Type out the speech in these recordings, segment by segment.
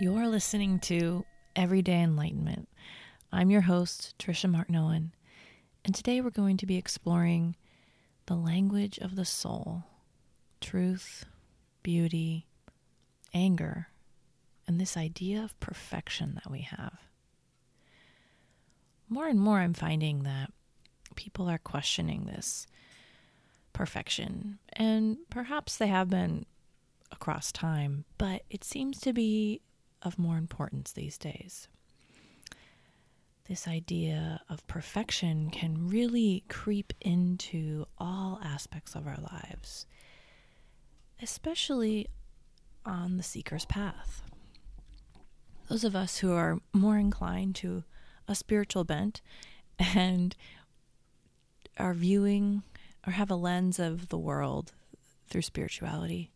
You're listening to Everyday Enlightenment. I'm your host, Trisha Martin Owen, and today we're going to be exploring the language of the soul, truth, beauty, anger, and this idea of perfection that we have. More and more, I'm finding that people are questioning this perfection, and perhaps they have been across time, but it seems to be of more importance these days. This idea of perfection can really creep into all aspects of our lives, especially on the seeker's path. Those of us who are more inclined to a spiritual bent and are viewing or have a lens of the world through spirituality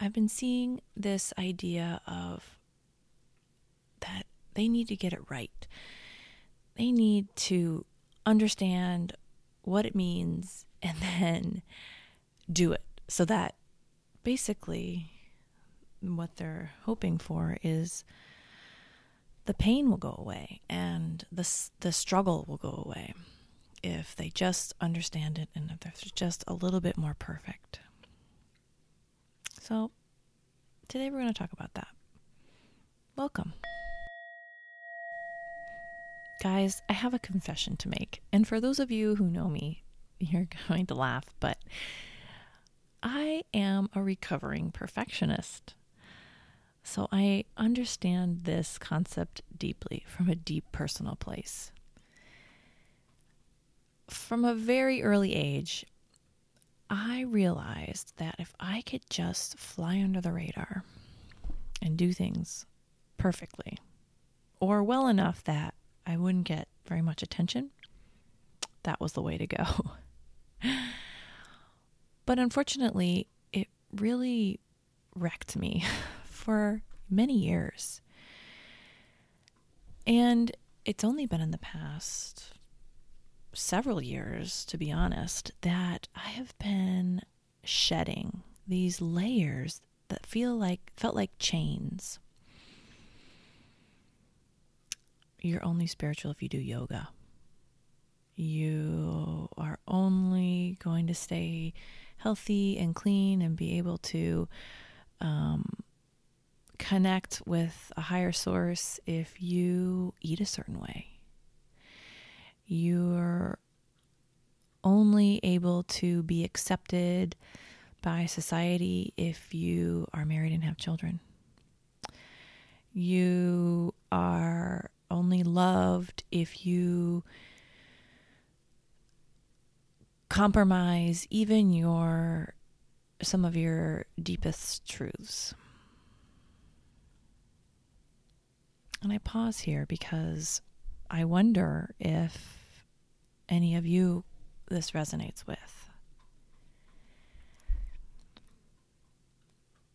I've been seeing this idea of that they need to get it right. They need to understand what it means and then do it so that basically what they're hoping for is the pain will go away and the the struggle will go away if they just understand it and if they're just a little bit more perfect. So, today we're going to talk about that. Welcome. Guys, I have a confession to make. And for those of you who know me, you're going to laugh, but I am a recovering perfectionist. So I understand this concept deeply from a deep personal place. From a very early age, I realized that if I could just fly under the radar and do things perfectly, or well enough that I wouldn't get very much attention, that was the way to go. but unfortunately, it really wrecked me for many years. And it's only been in the past several years, to be honest, that I have been shedding these layers that feel like felt like chains. You're only spiritual if you do yoga. You are only going to stay healthy and clean and be able to um, connect with a higher source if you eat a certain way you're only able to be accepted by society if you are married and have children. You are only loved if you compromise even your some of your deepest truths. And I pause here because I wonder if any of you this resonates with.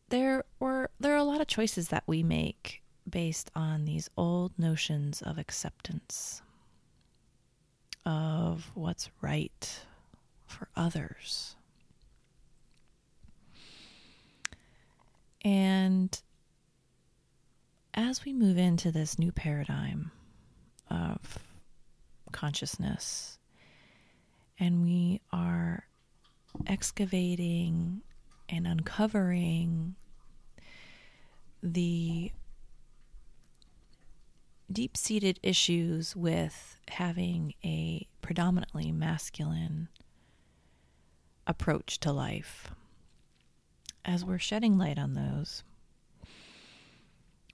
There were there are a lot of choices that we make based on these old notions of acceptance of what's right for others. And as we move into this new paradigm of consciousness and we are excavating and uncovering the deep seated issues with having a predominantly masculine approach to life. As we're shedding light on those,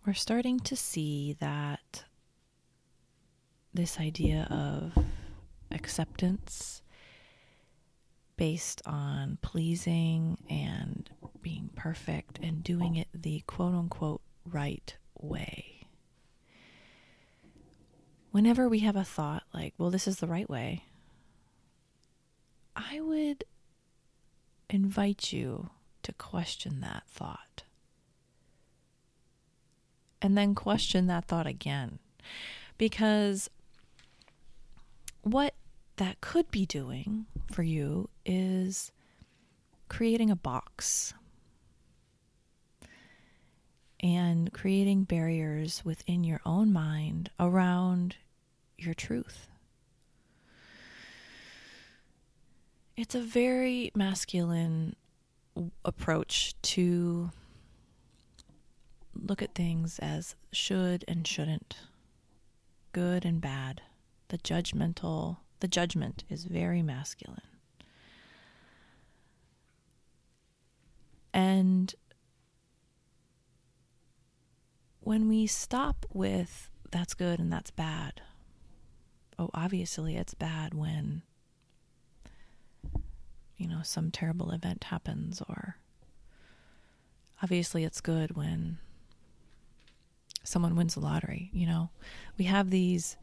we're starting to see that this idea of acceptance based on pleasing and being perfect and doing it the quote unquote right way. Whenever we have a thought like, well, this is the right way, I would invite you to question that thought. And then question that thought again. Because what that could be doing for you is creating a box. and creating barriers within your own mind around your truth. It's a very masculine approach to look at things as should and shouldn't, good and bad. The judgmental, the judgment is very masculine. And when we stop with that's good and that's bad, oh, obviously it's bad when, you know, some terrible event happens, or obviously it's good when someone wins the lottery, you know. We have these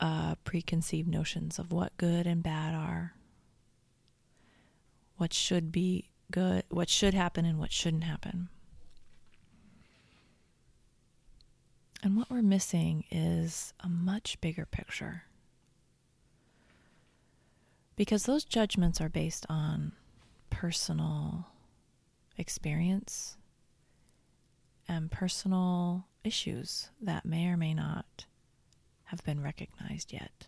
uh, preconceived notions of what good and bad are, what should be good, what should happen, and what shouldn't happen. And what we're missing is a much bigger picture. Because those judgments are based on personal experience and personal issues that may or may not have been recognized yet.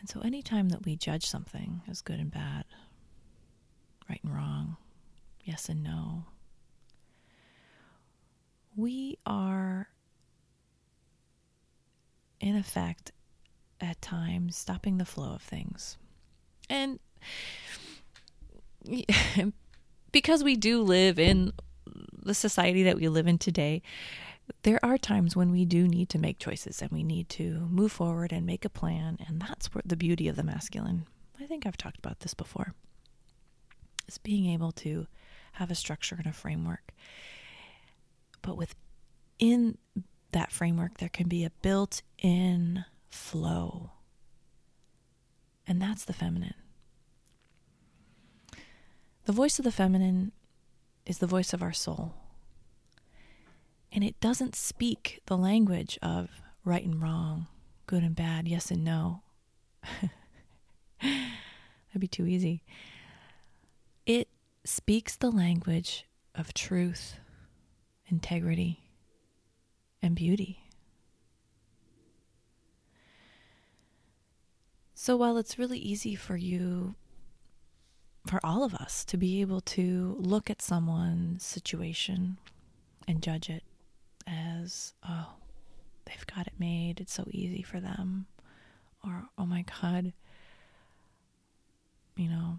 And so, anytime that we judge something as good and bad, right and wrong, yes and no, we are, in effect, at times stopping the flow of things. And because we do live in the society that we live in today, there are times when we do need to make choices and we need to move forward and make a plan. And that's the beauty of the masculine. I think I've talked about this before. Is being able to have a structure and a framework but within that framework, there can be a built in flow. And that's the feminine. The voice of the feminine is the voice of our soul. And it doesn't speak the language of right and wrong, good and bad, yes and no. That'd be too easy. It speaks the language of truth integrity, and beauty. So while it's really easy for you, for all of us, to be able to look at someone's situation and judge it oh, they've got it made, it's so easy for them, or, oh my God, you know,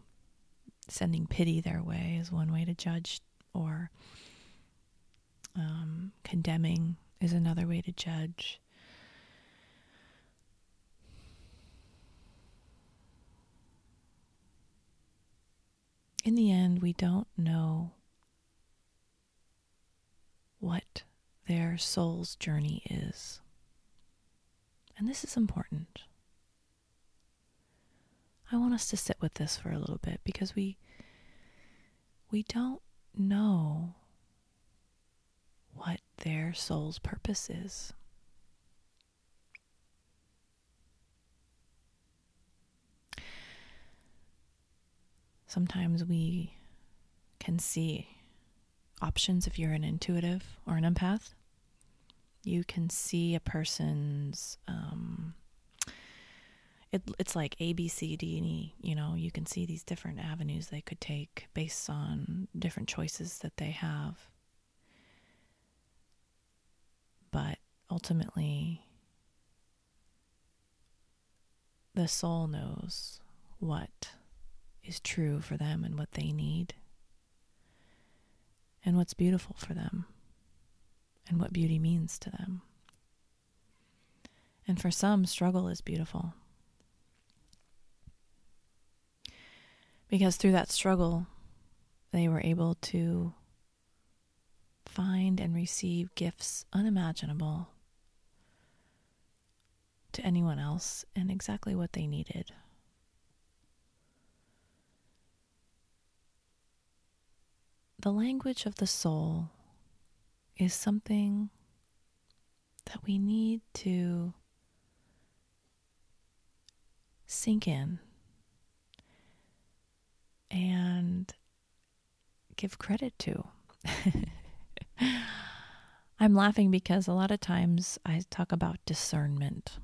sending pity their way is one way to judge, or um, condemning is another way to judge. In the end, we don't know what their soul's journey is. And this is important. I want us to sit with this for a little bit because we we don't know what their soul's purpose is. Sometimes we can see options if you're an intuitive or an empath. You can see a person's, um, it, it's like A, B, C, D, and E. You know, you can see these different avenues they could take based on different choices that they have. But ultimately, the soul knows what is true for them and what they need, and what's beautiful for them, and what beauty means to them. And for some, struggle is beautiful. Because through that struggle, they were able to find and receive gifts unimaginable to anyone else and exactly what they needed. The language of the soul is something that we need to sink in and give credit to. I'm laughing because a lot of times I talk about discernment.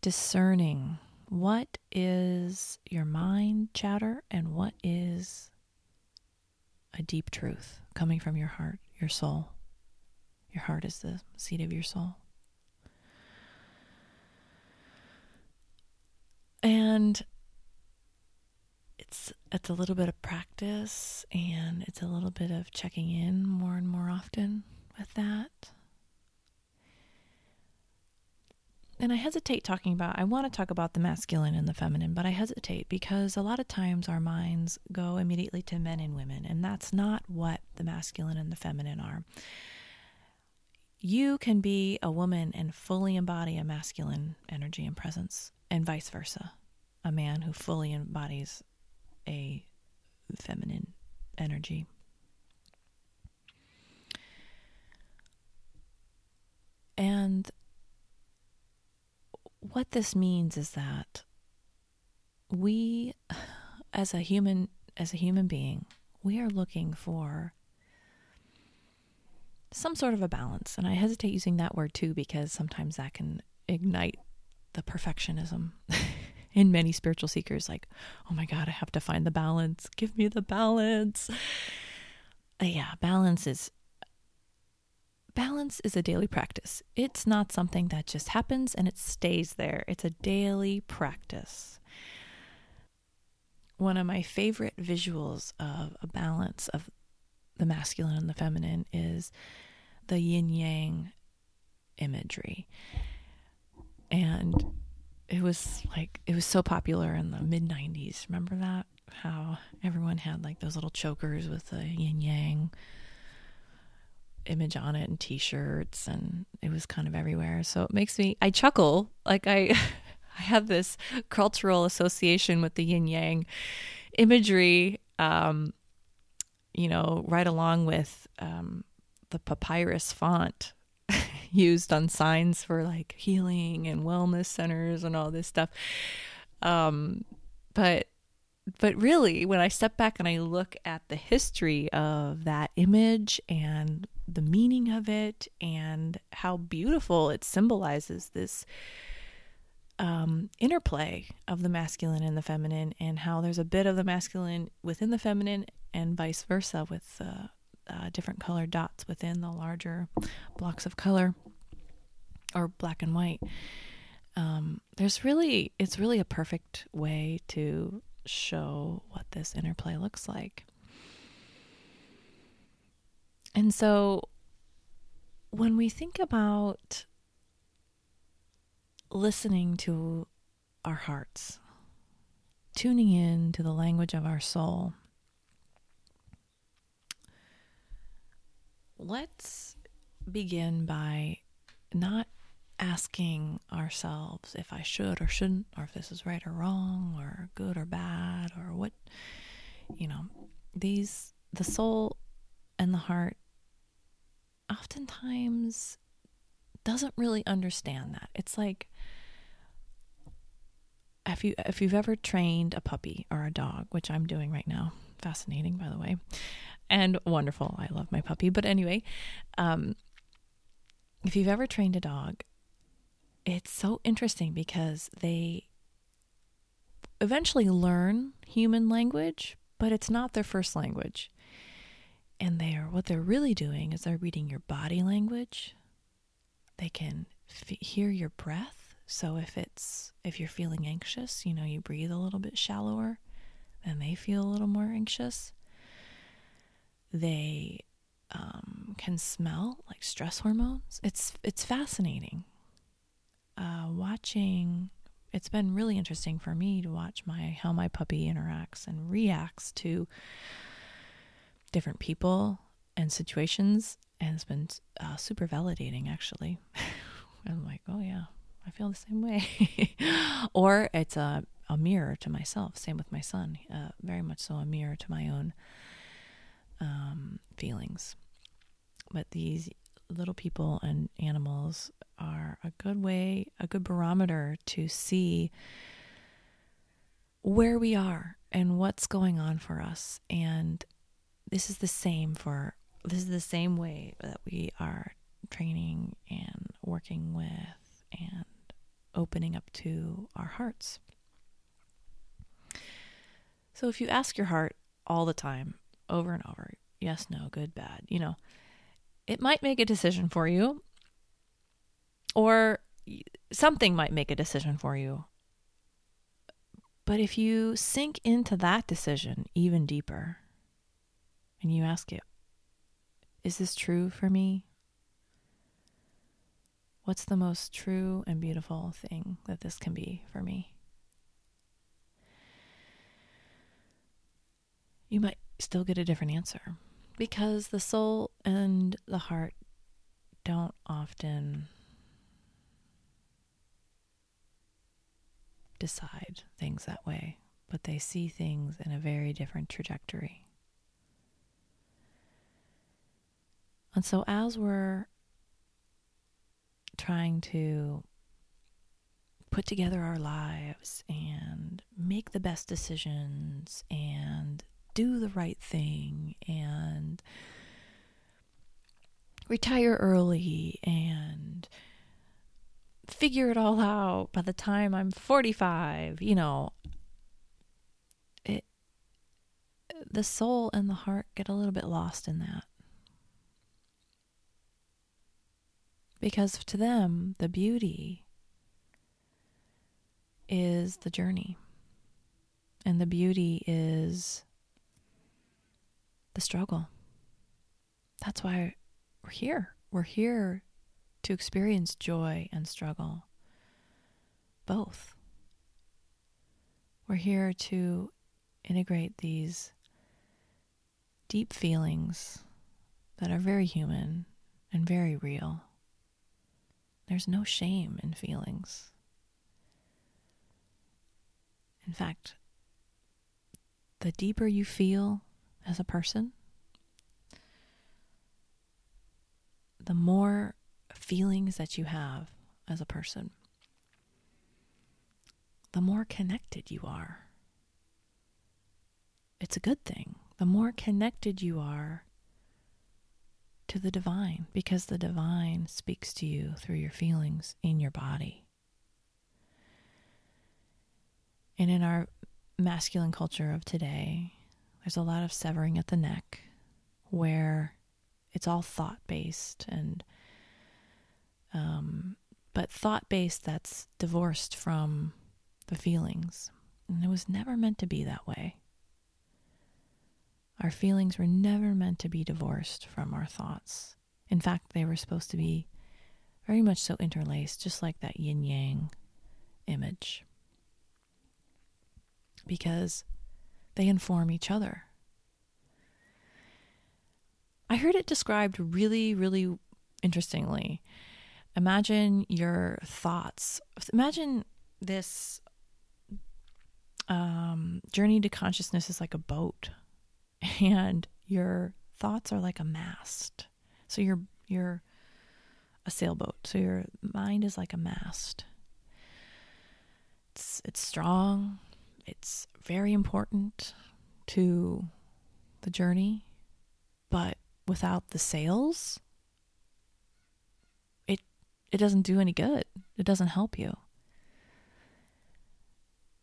Discerning what is your mind chatter and what is a deep truth coming from your heart, your soul. Your heart is the seat of your soul. And it's it's a little bit of practice and it's a little bit of checking in more and more often with that. And I hesitate talking about I want to talk about the masculine and the feminine, but I hesitate because a lot of times our minds go immediately to men and women, and that's not what the masculine and the feminine are. You can be a woman and fully embody a masculine energy and presence, and vice versa. A man who fully embodies a feminine energy. And what this means is that we as a human as a human being, we are looking for some sort of a balance. And I hesitate using that word too because sometimes that can ignite the perfectionism in many spiritual seekers like, "Oh my god, I have to find the balance. Give me the balance." Uh, yeah, balance is balance is a daily practice. It's not something that just happens and it stays there. It's a daily practice. One of my favorite visuals of a balance of the masculine and the feminine is the yin yang imagery. And it was like, it was so popular in the mid 90s. Remember that? How everyone had like those little chokers with the yin yang image on it and t-shirts and it was kind of everywhere so it makes me i chuckle like i i have this cultural association with the yin yang imagery um you know right along with um the papyrus font used on signs for like healing and wellness centers and all this stuff. Um, but but really, when I step back and I look at the history of that image and the meaning of it and how beautiful it symbolizes this um, interplay of the masculine and the feminine, and how there's a bit of the masculine within the feminine and vice versa with uh, uh, different colored dots within the larger blocks of color or black and white. Um, there's really, it's really a perfect way to show what this interplay looks like. And so when we think about listening to our hearts, tuning in to the language of our soul, let's begin by not asking ourselves if I should or shouldn't, or if this is right or wrong, or good or bad, or what, you know, these, the soul and the heart oftentimes doesn't really understand that. It's like, if you if you've ever trained a puppy or a dog, which I'm doing right now, fascinating by the way, and wonderful. I love my puppy. But anyway, um, if you've ever trained a dog, it's so interesting because they eventually learn human language, but it's not their first language. And they're what they're really doing is they're reading your body language. They can f- hear your breath. So if it's if you're feeling anxious, you know, you breathe a little bit shallower, then they feel a little more anxious. They um, can smell like stress hormones. It's it's fascinating. Uh, watching, it's been really interesting for me to watch my how my puppy interacts and reacts to different people and situations, and it's been uh, super validating. Actually, I'm like, oh yeah, I feel the same way. or it's a a mirror to myself. Same with my son. Uh, very much so a mirror to my own um, feelings. But these little people and animals are a good way, a good barometer to see where we are and what's going on for us. And this is the same for this is the same way that we are training and working with and opening up to our hearts. So if you ask your heart all the time, over and over, yes, no, good, bad, you know, it might make a decision for you, or something might make a decision for you. But if you sink into that decision even deeper and you ask it, is this true for me? What's the most true and beautiful thing that this can be for me? You might still get a different answer because the soul and the heart don't often decide things that way, but they see things in a very different trajectory. And so, as we're trying to put together our lives and make the best decisions and do the right thing and retire early and figure it all out by the time I'm 45, you know, the soul and the heart get a little bit lost in that. Because to them, the beauty is the journey. And the beauty is the struggle. That's why we're here. We're here to experience joy and struggle. Both. We're here to integrate these deep feelings that are very human and very real. There's no shame in feelings. In fact, the deeper you feel, as a person, the more feelings that you have as a person, the more connected you are. It's a good thing. The more connected you are to the divine, because the divine speaks to you through your feelings in your body. And in our masculine culture of today, there's a lot of severing at the neck where it's all thought based and um, but thought based that's divorced from the feelings. And it was never meant to be that way. Our feelings were never meant to be divorced from our thoughts. In fact, they were supposed to be very much so interlaced, just like that yin yang image. Because they inform each other. I heard it described really, really interestingly. Imagine your thoughts. Imagine this um, journey to consciousness is like a boat, and your thoughts are like a mast. So you're you're a sailboat. So your mind is like a mast. It's it's strong. It's very important to the journey, but without the sails, it it doesn't do any good. It doesn't help you.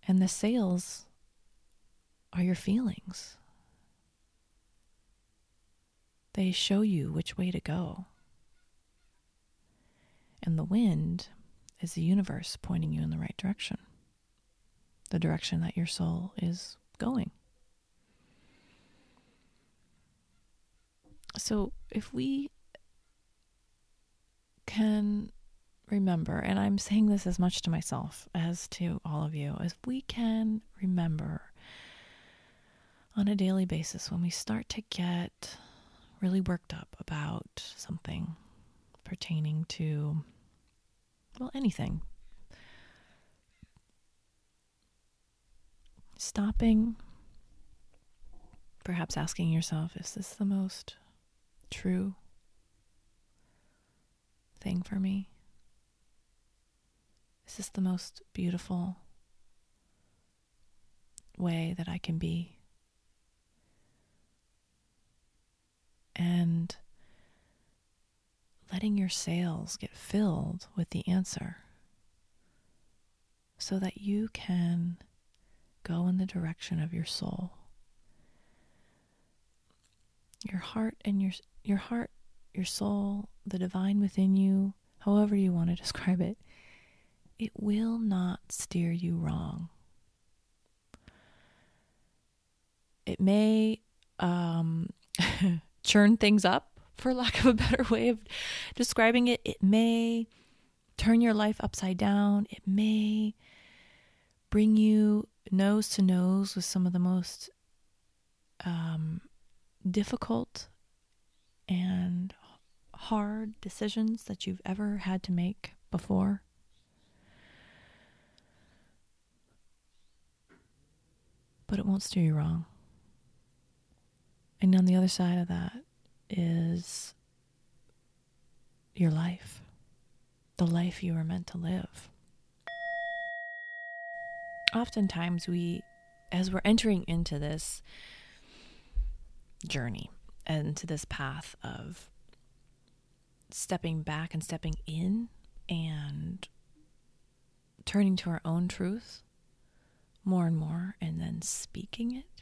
And the sails are your feelings. They show you which way to go. And the wind is the universe pointing you in the right direction the direction that your soul is going. So if we can remember, and I'm saying this as much to myself as to all of you, as we can remember on a daily basis when we start to get really worked up about something pertaining to, well, anything, stopping, perhaps asking yourself, is this the most true thing for me? Is this the most beautiful way that I can be? and letting your sails get filled with the answer so that you can go in the direction of your soul. Your heart and your your heart, your soul, the divine within you, however you want to describe it, it will not steer you wrong. It may um, churn things up, for lack of a better way of describing it. It may turn your life upside down. It may bring you nose to nose with some of the most um, difficult and hard decisions that you've ever had to make before. But it won't steer you wrong. And on the other side of that is your life, the life you were meant to live. Oftentimes, we, as we're entering into this journey and to this path of stepping back and stepping in and turning to our own truth more and more and then speaking it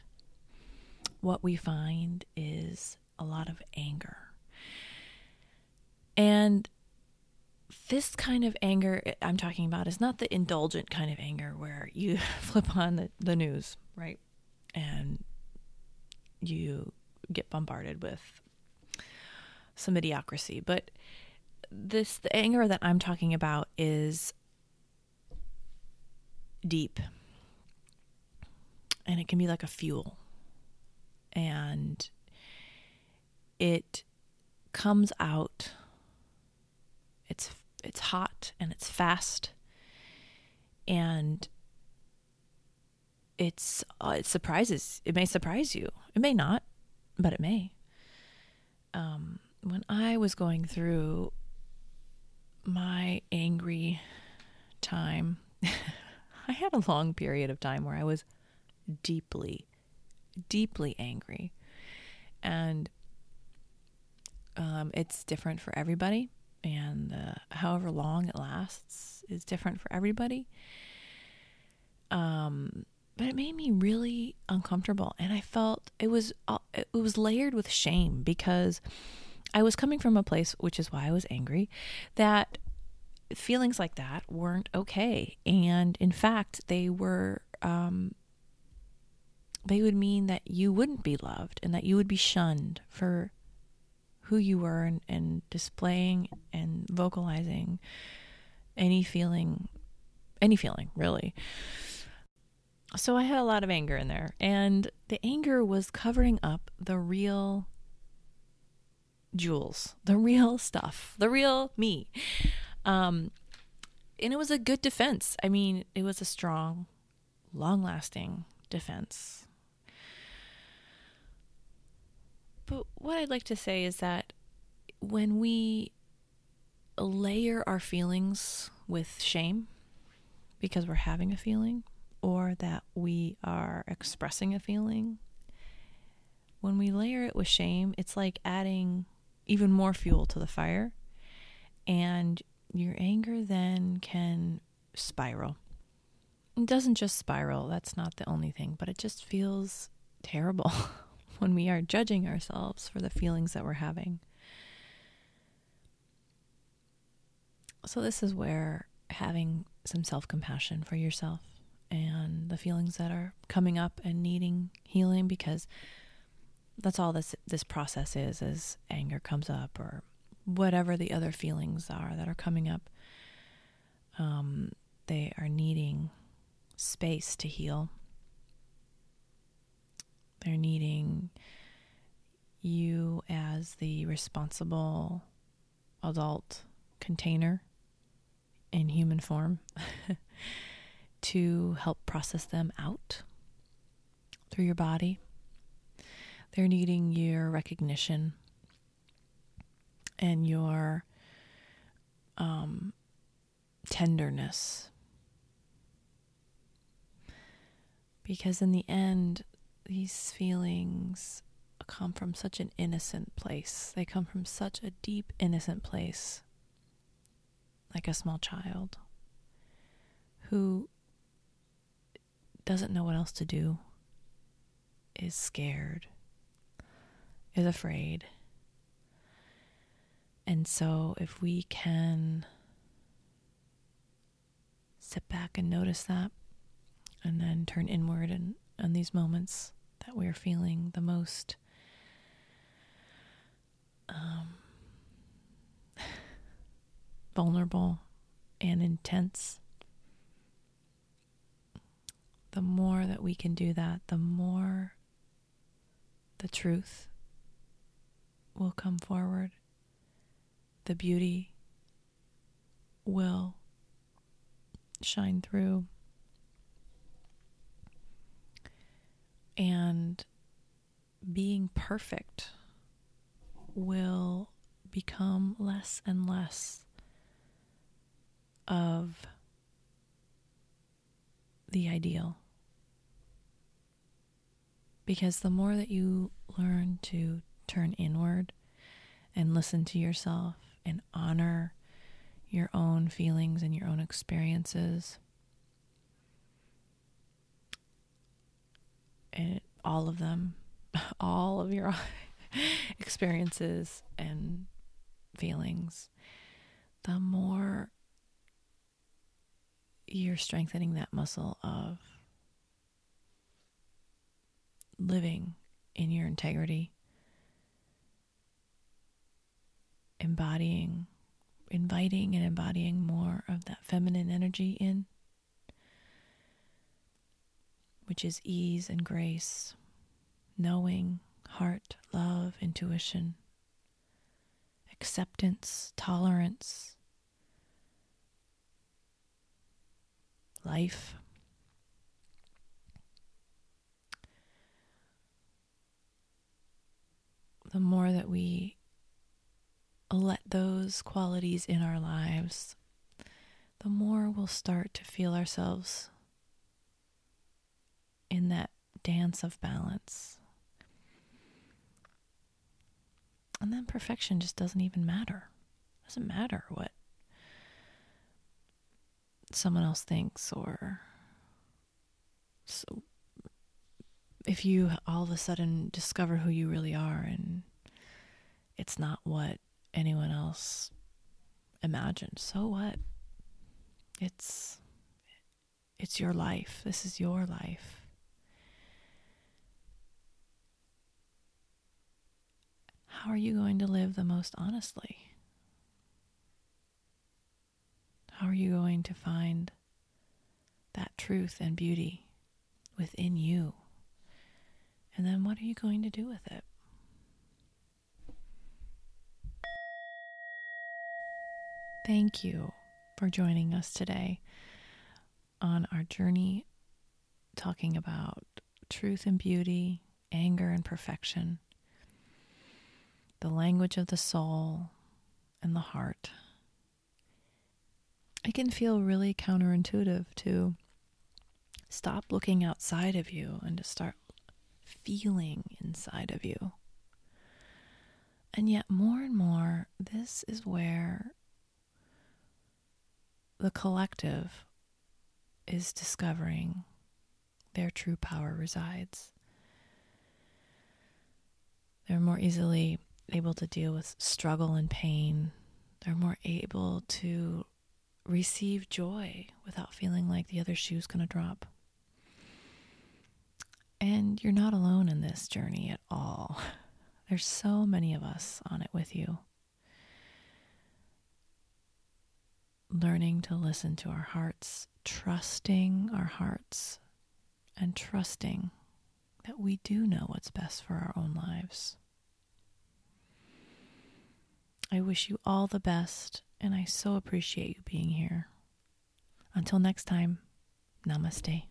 what we find is a lot of anger. And this kind of anger eh, I'm talking about is not the indulgent kind of anger where you flip on the, the news, right? And you get bombarded with some idiocracy. But this the anger that I'm talking about is deep. And it can be like a fuel and it comes out it's hot and it's fast and it's uh, it surprises it may surprise you it may not but it may um, when i was going through my angry time i had a long period of time where i was deeply deeply angry. And um, it's different for everybody. And uh, however long it lasts is different for everybody. Um, but it made me really uncomfortable. And I felt it was, uh, it was layered with shame because I was coming from a place, which is why I was angry, that feelings like that weren't okay. And in fact, they were um, they would mean that you wouldn't be loved and that you would be shunned for who you were and, and displaying and vocalizing any feeling, any feeling, really. So I had a lot of anger in there, and the anger was covering up the real jewels, the real stuff, the real me. Um, and it was a good defense. I mean, it was a strong, long lasting defense. But what I'd like to say is that when we layer our feelings with shame because we're having a feeling or that we are expressing a feeling, when we layer it with shame, it's like adding even more fuel to the fire. And your anger then can spiral. It doesn't just spiral, that's not the only thing, but it just feels terrible. when we are judging ourselves for the feelings that we're having. So, this is where having some self compassion for yourself and the feelings that are coming up and needing healing because that's all this this process is as anger comes up or whatever the other feelings are that are coming up um, they are needing space to heal they're needing you as the responsible adult container in human form to help process them out through your body. They're needing your recognition and your um, tenderness. Because in the end, these feelings come from such an innocent place. They come from such a deep, innocent place, like a small child who doesn't know what else to do, is scared, is afraid. And so, if we can sit back and notice that, and then turn inward and in these moments that we're feeling the most um, vulnerable and intense, the more that we can do that, the more the truth will come forward, the beauty will shine through. And being perfect will become less and less of the ideal. Because the more that you learn to turn inward and listen to yourself and honor your own feelings and your own experiences, and all of them, all of your experiences and feelings, the more you're strengthening that muscle of living in your integrity, embodying, inviting and embodying more of that feminine energy in, which is ease and grace, knowing heart, love, intuition, acceptance, tolerance, life. The more that we let those qualities in our lives, the more we'll start to feel ourselves in that dance of balance. And then perfection just doesn't even matter. It doesn't matter what someone else thinks or so if you all of a sudden discover who you really are and it's not what anyone else imagined so what it's it's your life this is your life how are you going to live the most honestly? How are you going to find that truth and beauty within you? And then what are you going to do with it? Thank you for joining us today on our journey talking about truth and beauty, anger and perfection the language of the soul and the heart. It can feel really counterintuitive to stop looking outside of you and to start feeling inside of you. And yet, more and more, this is where the collective is discovering their true power resides. They're more easily able to deal with struggle and pain. They're more able to receive joy without feeling like the other shoe's going to drop. And you're not alone in this journey at all. There's so many of us on it with you. Learning to listen to our hearts, trusting our hearts, and trusting that we do know what's best for our own lives. I wish you all the best, and I so appreciate you being here. Until next time, namaste.